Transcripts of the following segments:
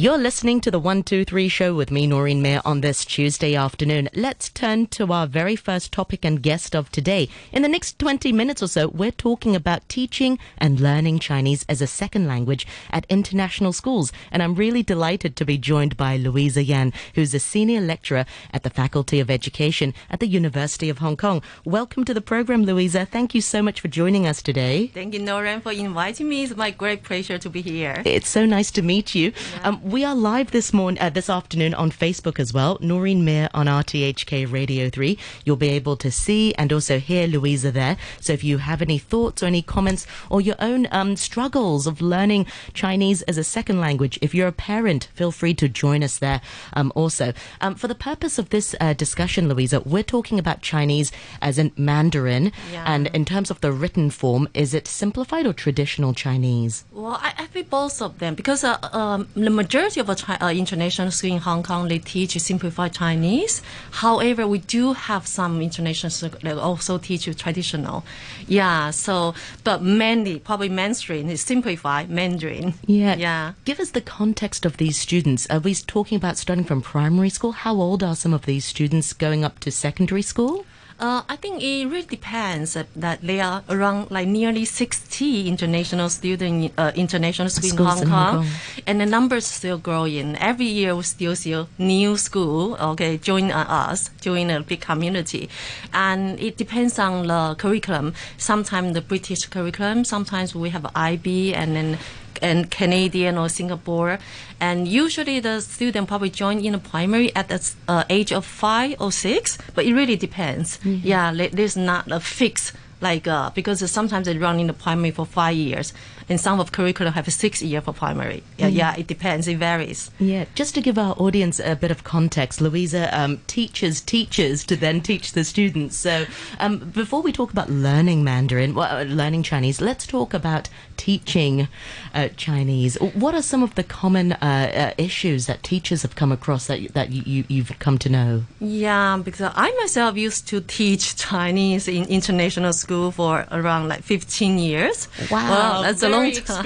You're listening to the 123 show with me, Noreen Mir, on this Tuesday afternoon. Let's turn to our very first topic and guest of today. In the next 20 minutes or so, we're talking about teaching and learning Chinese as a second language at international schools. And I'm really delighted to be joined by Louisa Yan, who's a senior lecturer at the Faculty of Education at the University of Hong Kong. Welcome to the program, Louisa. Thank you so much for joining us today. Thank you, Noreen, for inviting me. It's my great pleasure to be here. It's so nice to meet you. Um, we are live this morning, uh, this afternoon on Facebook as well. Noreen Mir on RTHK Radio 3. You'll be able to see and also hear Louisa there. So if you have any thoughts or any comments or your own um, struggles of learning Chinese as a second language, if you're a parent, feel free to join us there um, also. Um, for the purpose of this uh, discussion, Louisa, we're talking about Chinese as in Mandarin. Yeah. And in terms of the written form, is it simplified or traditional Chinese? Well, I, I think both of them because uh, um, the majority of a chi- uh, international school in Hong Kong they teach simplified Chinese. However, we do have some international schools that also teach traditional. Yeah. So, but mainly probably mainstream is simplified Mandarin. Yeah. Yeah. Give us the context of these students. Are we talking about starting from primary school? How old are some of these students going up to secondary school? Uh, I think it really depends uh, that there are around like nearly 60 international student uh, international schools in Hong in Hong Kong, and the numbers still growing. Every year we still see a new school, okay, join uh, us, join a big community, and it depends on the curriculum. Sometimes the British curriculum, sometimes we have IB, and then and Canadian or Singapore, and usually the student probably join in the primary at the uh, age of five or six, but it really depends. Yeah, there's not a fix like uh, because sometimes they run in the primary for five years, and some of curriculum have six year for primary. Yeah, yeah, it depends. It varies. Yeah, just to give our audience a bit of context, Louisa um, teaches teachers to then teach the students. So, um, before we talk about learning Mandarin, well, uh, learning Chinese, let's talk about teaching uh, Chinese. What are some of the common uh, uh, issues that teachers have come across that that you, you, you've come to know? Yeah, because I myself used to teach Chinese in international school for around like 15 years. Wow, that's a long time.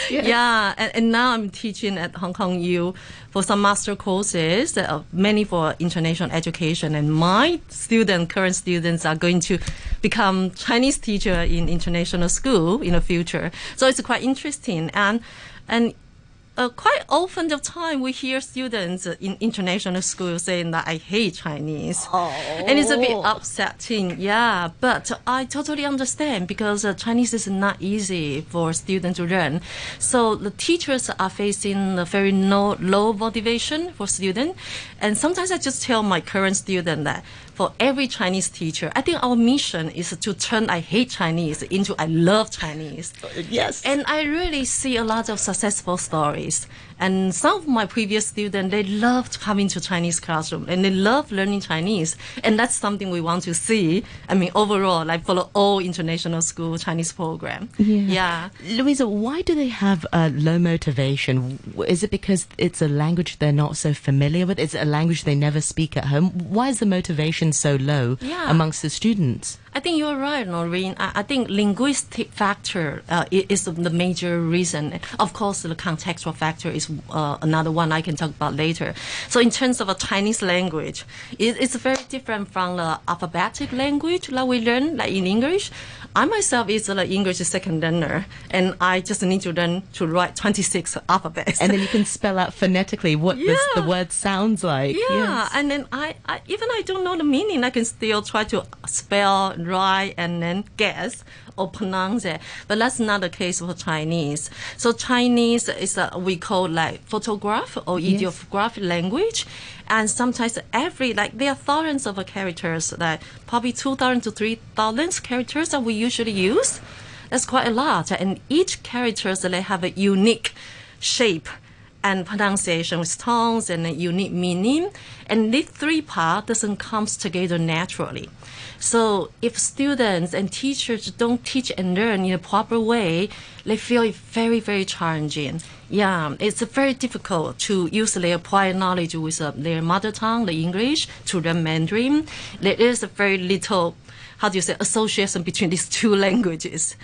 Yeah, and, and now I'm teaching at Hong Kong U for some master courses, uh, many for international education. And my student, current students, are going to become Chinese teacher in international school in the future. So it's quite interesting. And and uh, quite often the time we hear students in international schools saying that I hate Chinese. And it's a bit upsetting, yeah. But I totally understand because uh, Chinese is not easy for students to learn. So the teachers are facing a very no, low motivation for students. And sometimes I just tell my current student that for every Chinese teacher, I think our mission is to turn I hate Chinese into I love Chinese. Yes. And I really see a lot of successful stories. And some of my previous students, they loved coming to Chinese classroom and they love learning Chinese. And that's something we want to see. I mean, overall, like for all international school Chinese program. Yeah. Louisa, why do they have uh, low motivation? Is it because it's a language they're not so familiar with? Is it a language they never speak at home? Why is the motivation so low Yeah. amongst the students? I think you're right, Noreen. I, I think linguistic factor uh, is the major reason. Of course, the contextual factor is uh, another one I can talk about later. So, in terms of a Chinese language, it, it's very different from the alphabetic language that we learn, like in English. I myself is an English second learner, and I just need to learn to write 26 alphabets. And then you can spell out phonetically what this, the word sounds like. Yeah, Yes. and then I, I even I don't know the meaning, I can still try to spell, write, and then guess or pronounce it. But that's not the case for Chinese. So Chinese is a, we call like photograph or ideographic language, and sometimes every like there are thousands of characters, like probably two thousand to three thousand characters that we usually use. That's quite a lot, and each characters they have a unique shape and pronunciation with tones and a unique meaning. And these three parts doesn't comes together naturally. So if students and teachers don't teach and learn in a proper way, they feel it very, very challenging. Yeah, it's very difficult to use their prior knowledge with uh, their mother tongue, the English, to learn Mandarin. There is very little how do you say association between these two languages.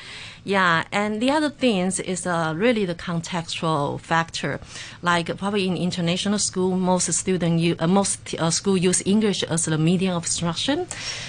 Yeah, and the other things is uh, really the contextual factor. Like probably in international school, most student uh, most uh, school use English as the medium of instruction.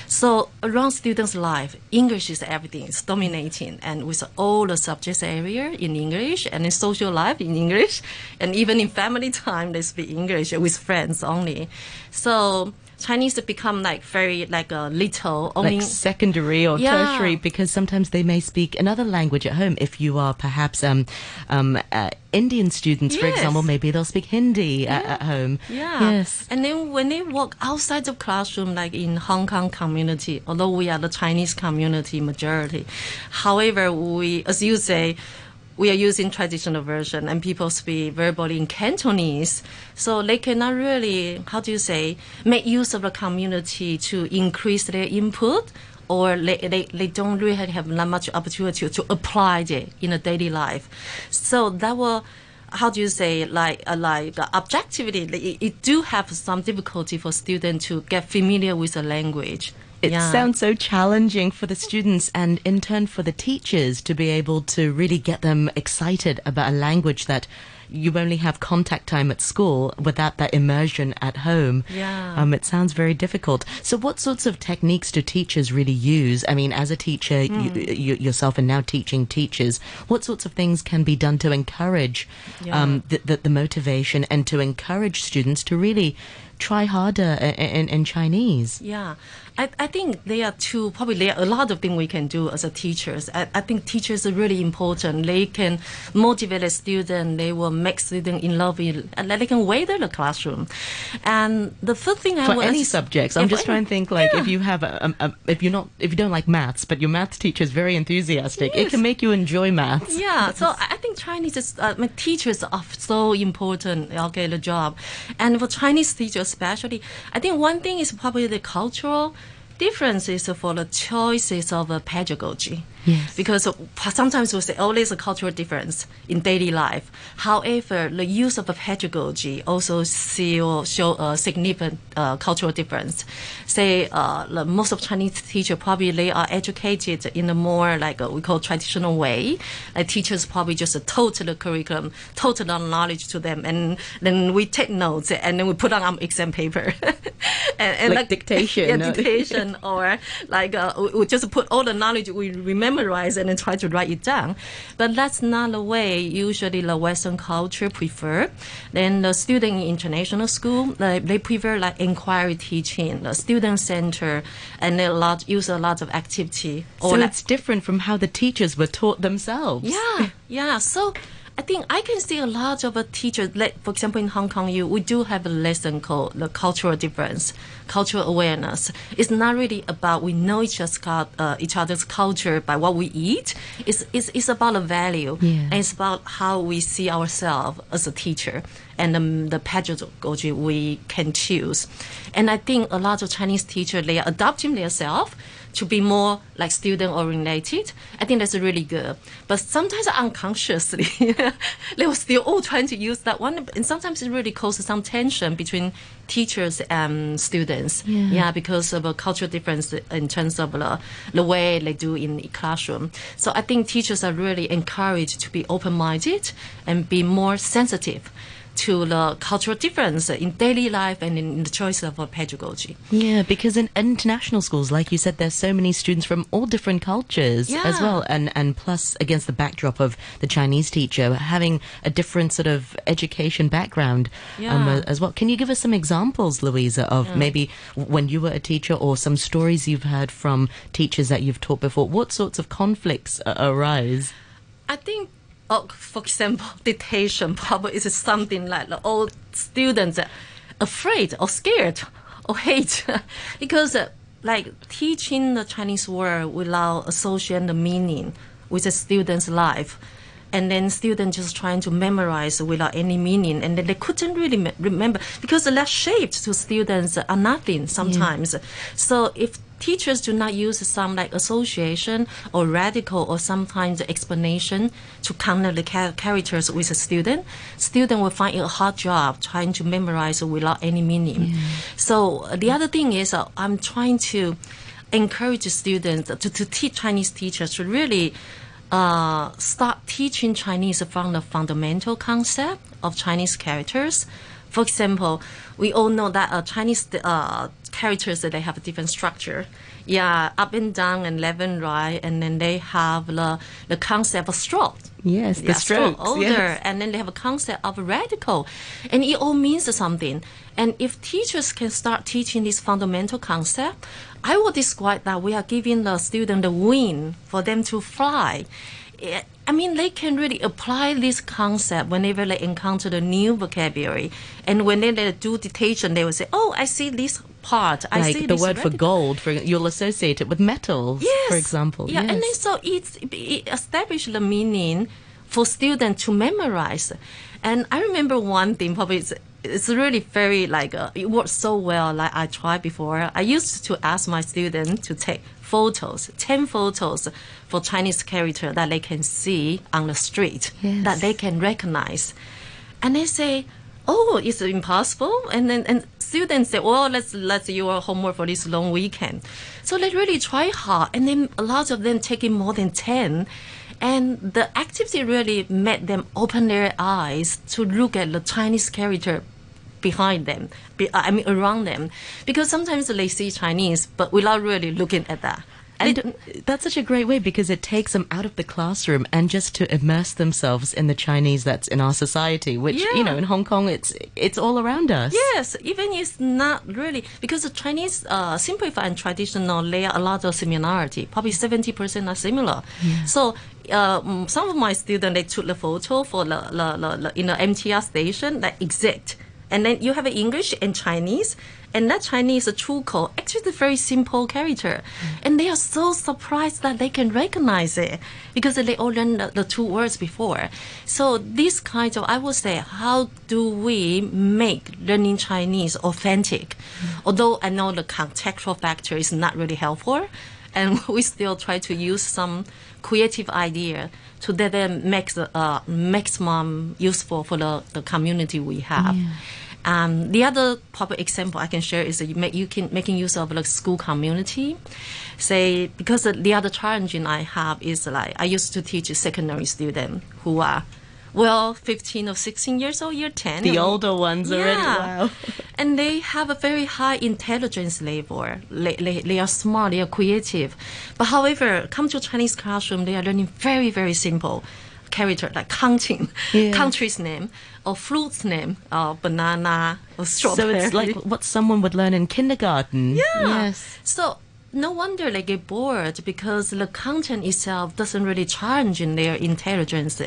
So around students' life, English is everything. It's dominating, and with all the subjects area in English, and in social life in English, and even in family time, they speak English with friends only. So Chinese to become like very like a little only like secondary or yeah. tertiary because sometimes they may speak another language at home. If you are perhaps um, um, uh, Indian students, yes. for example, maybe they'll speak Hindi yeah. at, at, home. Yeah. Yes. And then when they walk outside the classroom, like in Hong Kong community, although we are the Chinese community majority, however, we, as you say, we are using traditional version and people speak verbally in Cantonese. So they cannot really, how do you say, make use of the community to increase their input or they, they, they don't really have that much opportunity to apply it in a daily life. So that will how do you say like uh, like uh, objectivity it, it, do have some difficulty for students to get familiar with the language it yeah. sounds so challenging for the students and in turn for the teachers to be able to really get them excited about a language that you only have contact time at school without that immersion at home. Yeah. Um, it sounds very difficult. So, what sorts of techniques do teachers really use? I mean, as a teacher, mm. you, you, yourself and now teaching teachers, what sorts of things can be done to encourage yeah. um, the, the, the motivation and to encourage students to really try harder in, in, in Chinese? Yeah. I, I think there are two, probably there are a lot of things we can do as a teachers. I, I think teachers are really important. They can motivate a student. They will make students in love with, and they can weather the classroom. And the first thing I for any subjects, I'm just trying to think like yeah. if you have a, a, a, if you're not if you don't like maths, but your maths teacher is very enthusiastic, yes. it can make you enjoy maths. Yeah. So I think Chinese is, uh, teachers are so important. Okay, the job, and for Chinese teachers especially, I think one thing is probably the cultural differences for the choices of pedagogy. Yes. Because sometimes we say, oh, there's a cultural difference in daily life. However, the use of a pedagogy also still show a significant uh, cultural difference. Say, uh, the, most of Chinese teachers probably they are educated in a more like a, we call traditional way. Like teachers probably just taught the curriculum, taught the knowledge to them, and then we take notes and then we put on our exam paper. and, and like, like, dictation. yeah, dictation, or like uh, we just put all the knowledge we memorize and then try to write it down. But that's not the way usually the Western culture prefer. Then the student in international school, they, they prefer like inquiry teaching, the student center, and they a lot, use a lot of activity. So like, it's different from how the teachers were taught themselves. Yeah, yeah. So I think I can see a lot of a teacher, like for example in Hong Kong, you we do have a lesson called the cultural difference, cultural awareness. It's not really about we know each other's, uh, each other's culture by what we eat. It's, it's, it's about the value. Yeah. And it's about how we see ourselves as a teacher and um, the pedagogy we can choose. And I think a lot of Chinese teachers, they are adopting themselves to be more like student oriented. I think that's really good. But sometimes unconsciously, they were still all trying to use that one. And sometimes it really causes some tension between teachers and students. Yeah, yeah because of a cultural difference in terms of the, the way they do in the classroom. So I think teachers are really encouraged to be open minded and be more sensitive to the cultural difference in daily life and in the choice of pedagogy. Yeah, because in international schools, like you said, there's so many students from all different cultures yeah. as well, and and plus against the backdrop of the Chinese teacher having a different sort of education background um, yeah. um, as well. Can you give us some examples, Louisa, of yeah. maybe when you were a teacher or some stories you've heard from teachers that you've taught before? What sorts of conflicts arise? I think oh, for example, dictation probably is something like the all students afraid or scared or hate because uh, like teaching the Chinese word without associating the meaning with the student's life. And then students just trying to memorize without any meaning, and then they couldn't really me- remember because the last shaped to students are nothing sometimes. Yeah. So if teachers do not use some like association or radical or sometimes explanation to connect the characters with a student, student will find it a hard job trying to memorize without any meaning. So the other thing is uh, I'm trying to encourage students to, to teach Chinese teachers to really uh, start teaching Chinese from the fundamental concept of Chinese characters. For example, we all know that uh, Chinese uh, characters they have a different structure. Yeah, up and down and left and right, and then they have the the concept of stroke. Yes, the yeah, stroke order, yes. and then they have a concept of radical, and it all means something. And if teachers can start teaching this fundamental concept, I will describe that we are giving the student the wing for them to fly. Eh, I mean, they can really apply this concept whenever they encounter the new vocabulary. And when they do dictation, they will say, oh, I see this part. I like the word for gold, for you'll associate it with metals, yes. for example. Yeah, yes. and then so it's, it established the meaning for students to memorize. And I remember one thing, probably it's, it's really very like uh, it works so well. Like I tried before. I used to ask my students to take photos, ten photos for Chinese character that they can see on the street yes. that they can recognize, and they say, "Oh, it's impossible." And then and students say, "Well, let's let's do your homework for this long weekend." So they really try hard, and then a lot of them taking more than ten. And the activity really made them open their eyes to look at the Chinese character behind them, be, I mean around them, because sometimes they see Chinese, but without really looking at that. And that's such a great way because it takes them out of the classroom and just to immerse themselves in the Chinese that's in our society, which yeah. you know in Hong Kong it's it's all around us. Yes, even it's not really because the Chinese uh, simplified and traditional are a lot of similarity. Probably seventy percent are similar. Yeah. So uh, some of my students they took the photo for the, the, the, the in the MTR station that exact and then you have English and Chinese, and that Chinese is a true code actually a very simple character, mm. and they are so surprised that they can recognize it because they all learned the, the, two words before. So this kind of, I would say, how do we make learning Chinese authentic? Mm. Although I know the contextual factor is not really helpful, and we still try to use some creative idea to them make the uh, maximum useful for the, the community we have. Yeah. Um, the other popular example I can share is that you, make, you can making use of the school community. Say because the other challenge I have is like I used to teach secondary students who are well, 15 or 16 years old, year 10. The older ones yeah. already, wow. and they have a very high intelligence level. They, they, they are smart, they are creative. But however, come to Chinese classroom, they are learning very, very simple character like counting, yeah. country's name, or fruit's name, or banana, or strawberry. So it's like what someone would learn in kindergarten. Yeah. Yes. So no wonder they get bored because the content itself doesn't really challenge in their intelligence.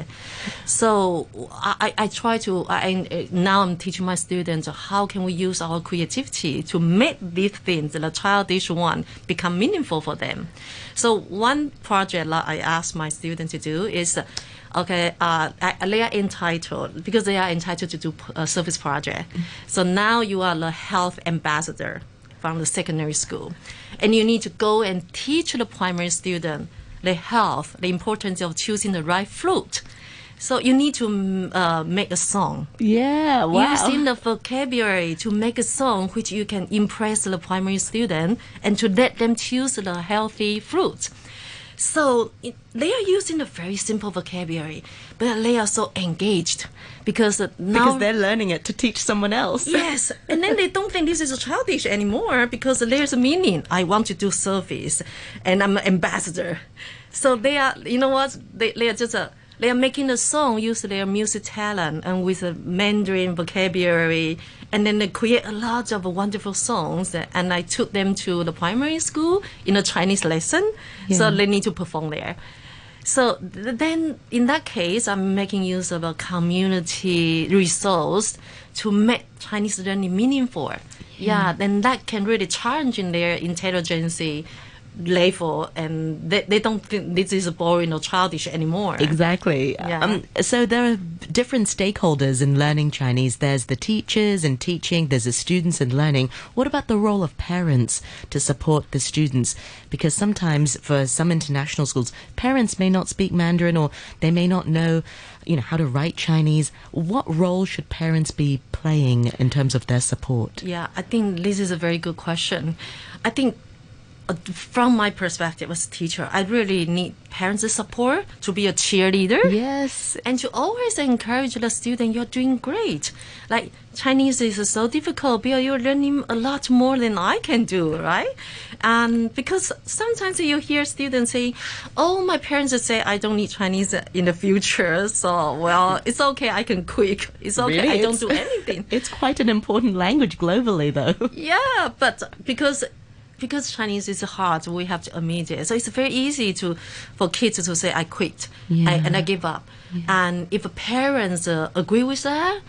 So I, I try to, I, now I'm teaching my students how can we use our creativity to make these things, the childish one, become meaningful for them. So one project that I ask my students to do is, okay, uh, they are entitled, because they are entitled to do a service project. So now you are the health ambassador from the secondary school. And you need to go and teach the primary student the health, the importance of choosing the right fruit. So you need to uh, make a song. Yeah, wow. Using the vocabulary to make a song which you can impress the primary student and to let them choose the healthy fruit. So it, they are using a very simple vocabulary, but they are so engaged because uh, now because they're learning it to teach someone else. yes, and then they don't think this is a childish anymore because there's a meaning. I want to do service, and I'm an ambassador. So they are, you know what? They they are just a they are making a song use their music talent and with a Mandarin vocabulary, and then they create a lot of wonderful songs. And I took them to the primary school in a Chinese lesson, yeah. so they need to perform there. So then, in that case, I'm making use of a community resource to make Chinese learning meaningful. Yeah, yeah then that can really challenge in their intelligence level and they, they don't think this is boring or childish anymore. Exactly. Yeah. Um, so there are different stakeholders in learning Chinese. There's the teachers and teaching, there's the students and learning. What about the role of parents to support the students? Because sometimes for some international schools, parents may not speak Mandarin or they may not know you know how to write Chinese. What role should parents be playing in terms of their support? Yeah, I think this is a very good question. I think Uh, from my perspective as a teacher, I really need parents' support to be a cheerleader. Yes. And to always encourage the student, you're doing great. Like Chinese is so difficult, but you're learning a lot more than I can do, right? And because sometimes you hear students say, oh, my parents say I don't need Chinese in the future. So, well, it's okay. I can quit. It's okay. Really? I don't do anything. it's quite an important language globally, though. Yeah, but because because Chinese is hard, we have to admit it. So it's very easy to for kids to say, "I quit," yeah. I, and I give up. Yeah. And if parents uh, agree with that,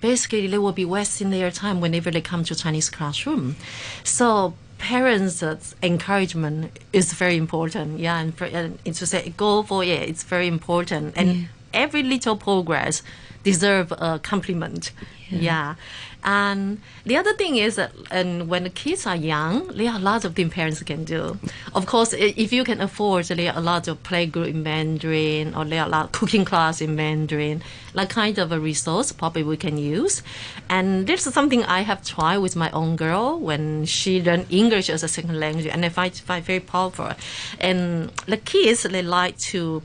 basically they will be wasting their time whenever they come to Chinese classroom. So parents' uh, encouragement is very important. Yeah, and, and to say go for it, it's very important. And yeah. every little progress deserve a compliment. yeah. yeah. And the other thing is that and when the kids are young, there are lots of things parents can do. Of course, if you can afford, there are a lot of playgroup in Mandarin or there are a lot of cooking class in Mandarin, like kind of a resource probably we can use. And this is something I have tried with my own girl when she learned English as a second language, and I find, find very powerful. And the kids, they like to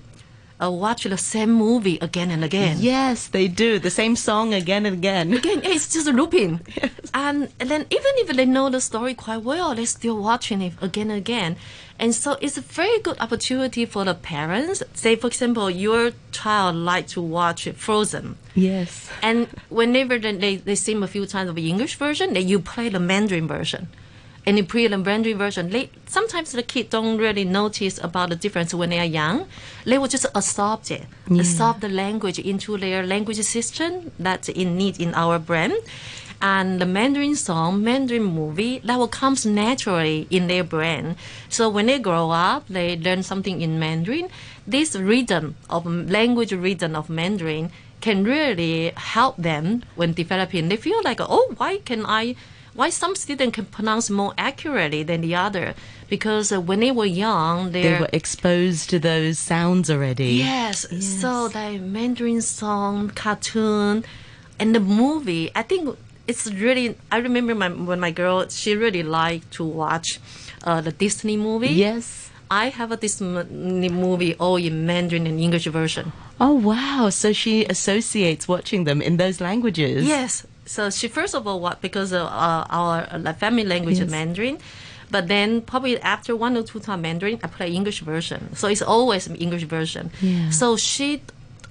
uh, watch the same movie again and again. Yes, they do. The same song again and again. Again, it's just looping. Yes. And, and then even if they know the story quite well, they're still watching it again and again. And so it's a very good opportunity for the parents. Say, for example, your child like to watch Frozen. Yes. And whenever they, they sing a few times of the English version, then you play the Mandarin version in the pre and Mandarin version, they, sometimes the kids don't really notice about the difference when they are young. They will just absorb it, yeah. absorb the language into their language system that's in need in our brain. And the Mandarin song, Mandarin movie, that will comes naturally in their brain. So when they grow up, they learn something in Mandarin. This rhythm of language rhythm of Mandarin can really help them when developing. They feel like, oh, why can I why some students can pronounce more accurately than the other because uh, when they were young they were exposed to those sounds already yes, yes. so the mandarin song cartoon and the movie i think it's really i remember my, when my girl she really liked to watch uh, the disney movie yes I have a Disney movie all in Mandarin and English version. Oh wow! So she associates watching them in those languages. Yes, so she first of all what because of, uh, our uh, family language yes. is Mandarin. But then probably after one or two times Mandarin, I play English version. So it's always English version. Yeah. So she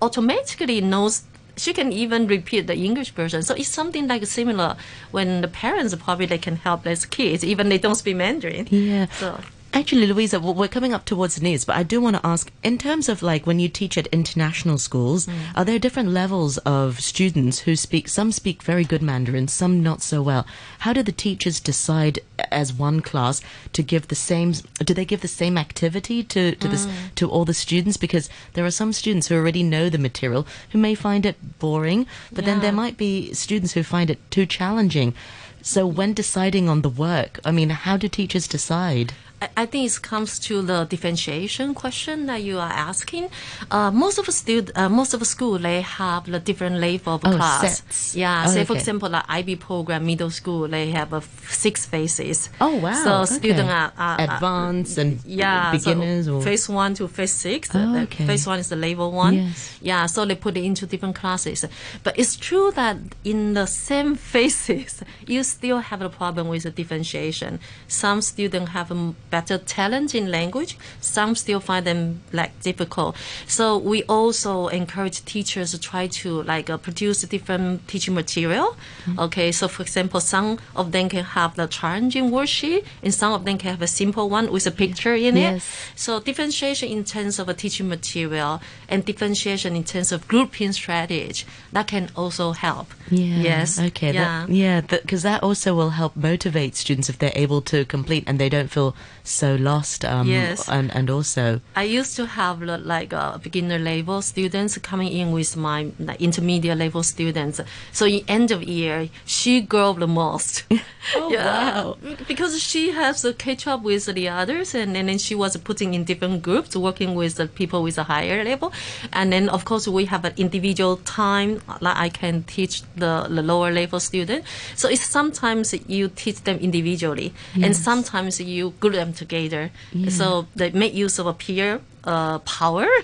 automatically knows she can even repeat the English version. So it's something like similar when the parents probably they can help their kids, even they don't speak Mandarin. Yeah. So Actually, Louisa, we're coming up towards the news, but I do want to ask in terms of like when you teach at international schools, mm. are there different levels of students who speak? Some speak very good Mandarin, some not so well. How do the teachers decide as one class to give the same? Do they give the same activity to to mm. this to all the students? Because there are some students who already know the material who may find it boring, but yeah. then there might be students who find it too challenging. So when deciding on the work, I mean, how do teachers decide? I think it comes to the differentiation question that you are asking. Uh, most of the stud- uh, most of the school they have the different level of oh, class. Sets. Yeah, oh, say okay. for example, the IB program middle school they have uh, six phases. Oh wow! So okay. students are, are, advanced and yeah, beginners so or phase one to phase six. Oh, okay. Phase one is the level one. Yes. Yeah, so they put it into different classes. But it's true that in the same phases, you still have a problem with the differentiation. Some students have a better talent in language. Some still find them like difficult. So we also encourage teachers to try to like uh, produce different teaching material. Mm-hmm. Okay, so for example, some of them can have the challenging worksheet, and some of them can have a simple one with a picture in yes. it. So differentiation in terms of a teaching material and differentiation in terms of grouping strategy that can also help. Yeah. Yes. Okay. Yeah. That, yeah. Because that, that also will help motivate students if they're able to complete and they don't feel so lost. Um, yes. And, and also. I used to have like a beginner level students coming in with my like, intermediate level students. So in end of year, she grew the most. oh, yeah. wow. Because she has to catch up with the others and, and then she was putting in different groups, working with the people with a higher level. And then of course we have an individual time like I can teach the, the lower level student. So it's sometimes you teach them individually yes. and sometimes you group them together. Yeah. So they make use of a peer uh, power.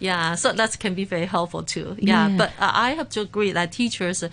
Yeah, so that can be very helpful too. Yeah, yeah. but I have to agree that teachers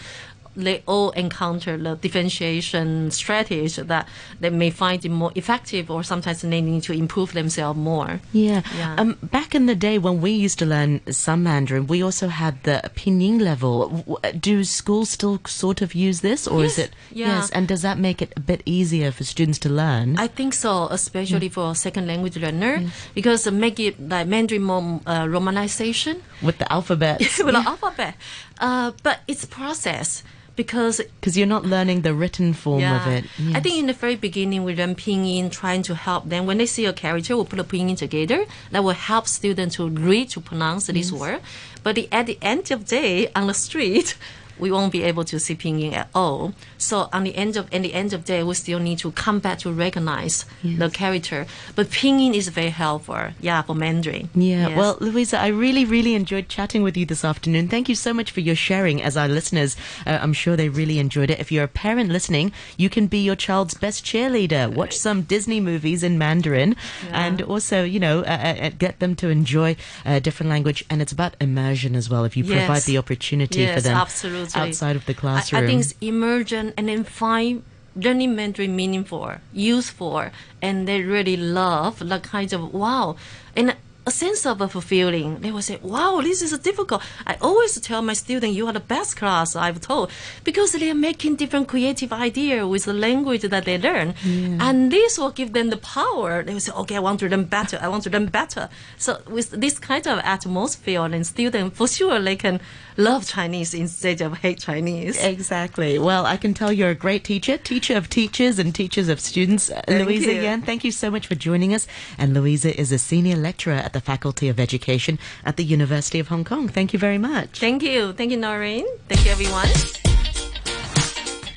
they all encounter the differentiation strategies that they may find it more effective or sometimes they need to improve themselves more. Yeah. yeah. Um, back in the day when we used to learn some Mandarin, we also had the pinyin level. Do schools still sort of use this or yes. is it? Yeah. Yes. And does that make it a bit easier for students to learn? I think so, especially for second language learner because make it like Mandarin more uh, romanization. With the alphabet. With the alphabet. Uh, but it's process because because you're not learning the written form yeah. of it. Yes. I think in the very beginning we learn pinyin, trying to help them. When they see a character, we'll put a pinyin together. That will help students to read to pronounce yes. this word. But the, at the end of the day, on the street, we won't be able to see pinyin at all. So on the end of at the end of the day, we still need to come back to recognize yes. the character. But pinyin is very helpful, yeah, for Mandarin. Yeah. Yes. Well, Louisa, I really, really enjoyed chatting with you this afternoon. Thank you so much for your sharing. As our listeners, uh, I'm sure they really enjoyed it. If you're a parent listening, you can be your child's best cheerleader. Watch some Disney movies in Mandarin, yeah. and also, you know, uh, uh, uh get them to enjoy a different language. And it's about immersion as well. If you yes. provide the opportunity for them. Absolutely outside of the classroom. I, I think it's emergent and then find learning Mandarin meaningful, useful, and they really love the kind of wow. And a sense of a fulfilling. They will say, wow, this is difficult. I always tell my students, you are the best class I've taught because they are making different creative idea with the language that they learn. Yeah. And this will give them the power. They will say, okay, I want to learn better. I want to learn better. So with this kind of atmosphere and students, for sure, they can love Chinese instead of hate Chinese. Exactly. Well, I can tell you're a great teacher, teacher of teachers and teachers of students. Uh, thank Louisa you. Yan, thank you so much for joining us. And Louisa is a senior lecturer at the Faculty of Education at the University of Hong Kong. Thank you very much. Thank you. Thank you, Noreen. Thank you, everyone.